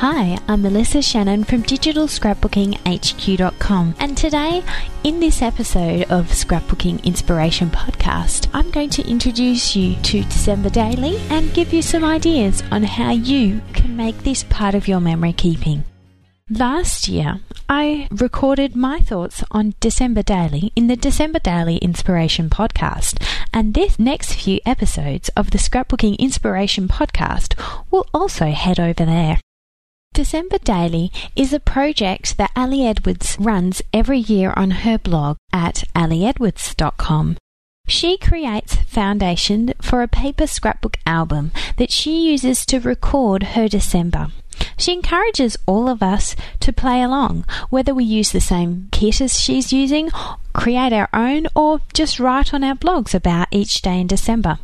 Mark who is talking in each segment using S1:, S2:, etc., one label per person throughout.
S1: Hi, I'm Melissa Shannon from digitalscrapbookinghq.com, and today, in this episode of Scrapbooking Inspiration Podcast, I'm going to introduce you to December Daily and give you some ideas on how you can make this part of your memory keeping. Last year, I recorded my thoughts on December Daily in the December Daily Inspiration Podcast, and this next few episodes of the Scrapbooking Inspiration Podcast will also head over there. December Daily is a project that Ali Edwards runs every year on her blog at aliedwards.com. She creates foundation for a paper scrapbook album that she uses to record her December. She encourages all of us to play along, whether we use the same kit as she's using, create our own, or just write on our blogs about each day in December.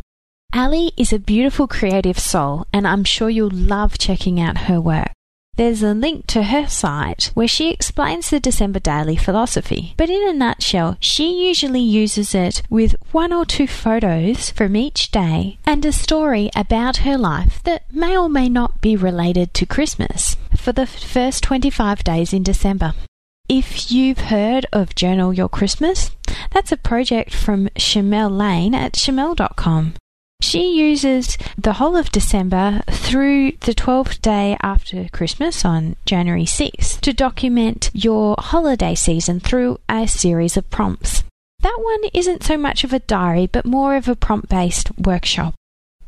S1: Ali is a beautiful creative soul, and I'm sure you'll love checking out her work. There's a link to her site where she explains the December Daily philosophy, but in a nutshell, she usually uses it with one or two photos from each day and a story about her life that may or may not be related to Christmas for the first 25 days in December. If you've heard of Journal Your Christmas, that's a project from Shimelle Laine at shimelle.com. She uses the whole of December through the 12th day after Christmas on January 6th to document your holiday season through a series of prompts. That one isn't so much of a diary but more of a prompt based workshop.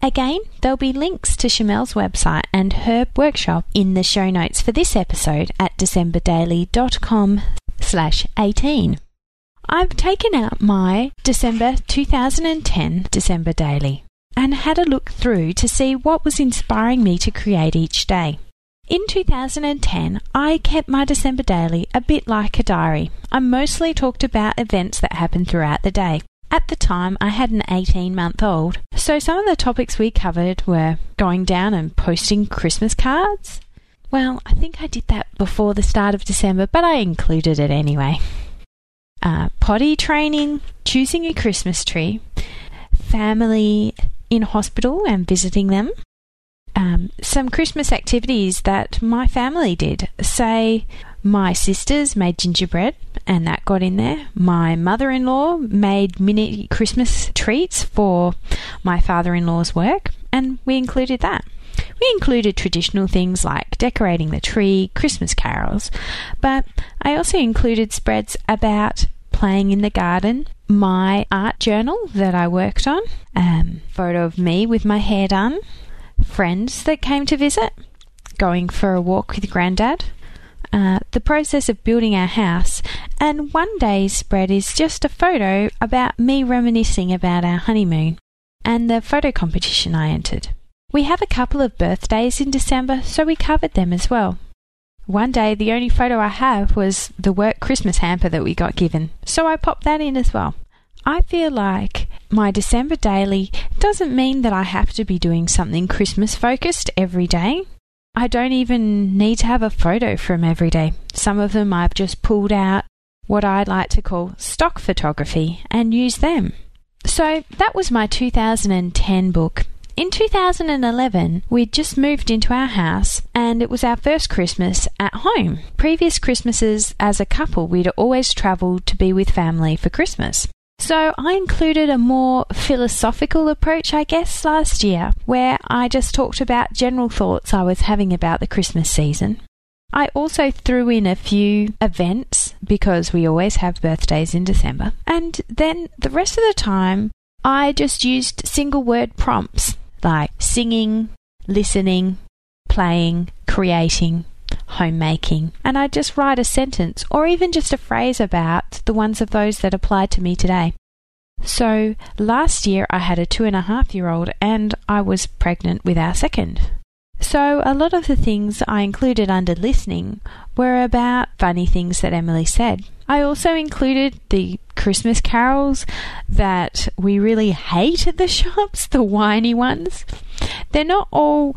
S1: Again, there'll be links to Shimelle's website and her workshop in the show notes for this episode at decemberdaily.com slash 18. I've taken out my December 2010 December Daily and had a look through to see what was inspiring me to create each day. In 2010, I kept my December daily a bit like a diary. I mostly talked about events that happened throughout the day. At the time, I had an 18 month old, so some of the topics we covered were going down and posting Christmas cards. Well, I think I did that before the start of December, but I included it anyway. Uh, potty training, choosing a Christmas tree, family in hospital and visiting them. Um, some Christmas activities that my family did. Say, my sisters made gingerbread, and that got in there. My mother in law made mini Christmas treats for my father in law's work, and we included that. We included traditional things like decorating the tree, Christmas carols, but I also included spreads about playing in the garden, my art journal that I worked on, um, photo of me with my hair done, friends that came to visit, going for a walk with Grandad, uh, the process of building our house, and one day's spread is just a photo about me reminiscing about our honeymoon and the photo competition I entered. We have a couple of birthdays in December, so we covered them as well. One day, the only photo I have was the work Christmas hamper that we got given, so I popped that in as well. I feel like my December daily doesn't mean that I have to be doing something Christmas focused every day. I don't even need to have a photo from every day. Some of them I've just pulled out what I'd like to call stock photography and use them. So that was my 2010 book. In 2011, we'd just moved into our house and it was our first Christmas at home. Previous Christmases as a couple, we'd always travelled to be with family for Christmas. So I included a more philosophical approach, I guess, last year, where I just talked about general thoughts I was having about the Christmas season. I also threw in a few events because we always have birthdays in December. And then the rest of the time, I just used single word prompts like singing, listening, playing, creating, homemaking, and I just write a sentence or even just a phrase about the ones of those that apply to me today. So last year I had a two and a half year old and I was pregnant with our second. So a lot of the things I included under listening were about funny things that Emily said. I also included the Christmas carols that we really hate at the shops, the whiny ones. They're not all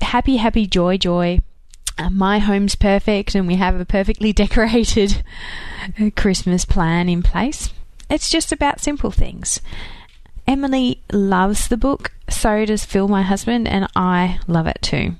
S1: happy, happy, joy, joy. Uh, my home's perfect and we have a perfectly decorated Christmas plan in place. It's just about simple things. Emily loves the book, so does Phil, my husband, and I love it too.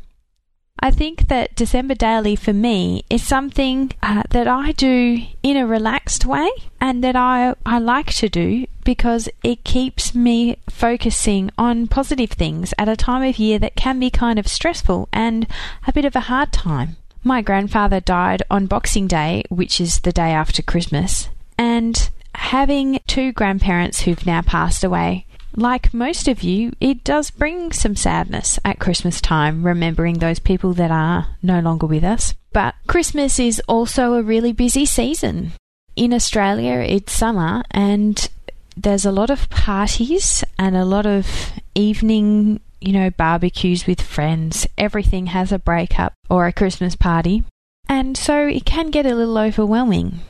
S1: I think that December Daily for me is something uh, that I do in a relaxed way and that I, I like to do because it keeps me focusing on positive things at a time of year that can be kind of stressful and a bit of a hard time. My grandfather died on Boxing Day, which is the day after Christmas, and having two grandparents who've now passed away like most of you, it does bring some sadness at Christmas time, remembering those people that are no longer with us. But Christmas is also a really busy season. In Australia, it's summer and there's a lot of parties and a lot of evening, you know, barbecues with friends. Everything has a breakup or a Christmas party. And so it can get a little overwhelming.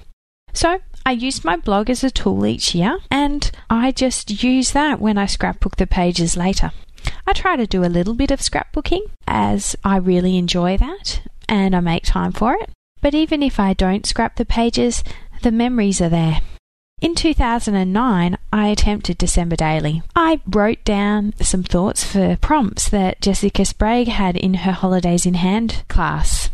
S1: So I use my blog as a tool each year, and I just use that when I scrapbook the pages later. I try to do a little bit of scrapbooking as I really enjoy that and I make time for it. But even if I don't scrap the pages, the memories are there. In 2009, I attempted December Daily. I wrote down some thoughts for prompts that Jessica Sprague had in her Holidays in Hand class.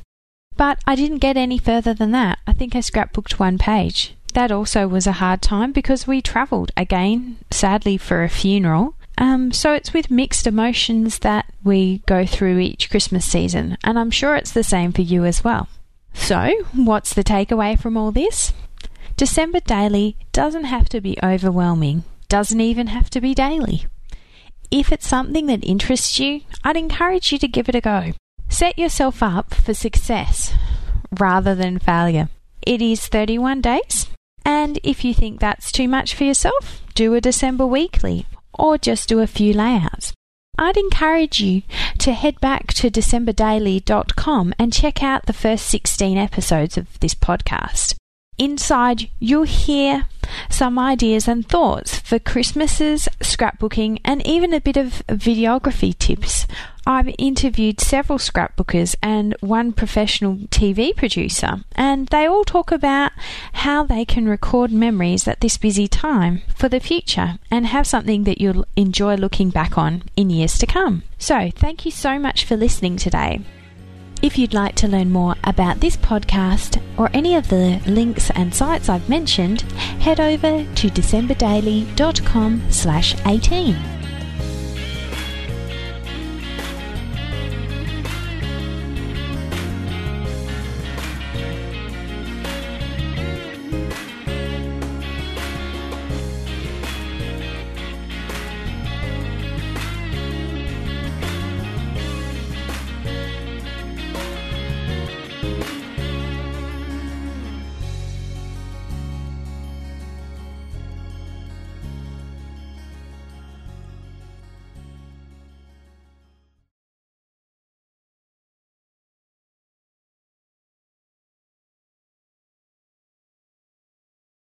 S1: But I didn't get any further than that. I think I scrapbooked one page that also was a hard time because we travelled again, sadly, for a funeral. Um, so it's with mixed emotions that we go through each Christmas season, and I'm sure it's the same for you as well. So, what's the takeaway from all this? December daily doesn't have to be overwhelming, doesn't even have to be daily. If it's something that interests you, I'd encourage you to give it a go. Set yourself up for success rather than failure. It is 31 days, and if you think that's too much for yourself, do a December weekly or just do a few layouts. I'd encourage you to head back to decemberdaily.com and check out the first 16 episodes of this podcast. Inside, you'll hear some ideas and thoughts for Christmases, scrapbooking, and even a bit of videography tips. I've interviewed several scrapbookers and one professional TV producer, and they all talk about how they can record memories at this busy time for the future and have something that you'll enjoy looking back on in years to come. So, thank you so much for listening today. If you'd like to learn more about this podcast or any of the links and sites I've mentioned, head over to decemberdaily.com slash 18.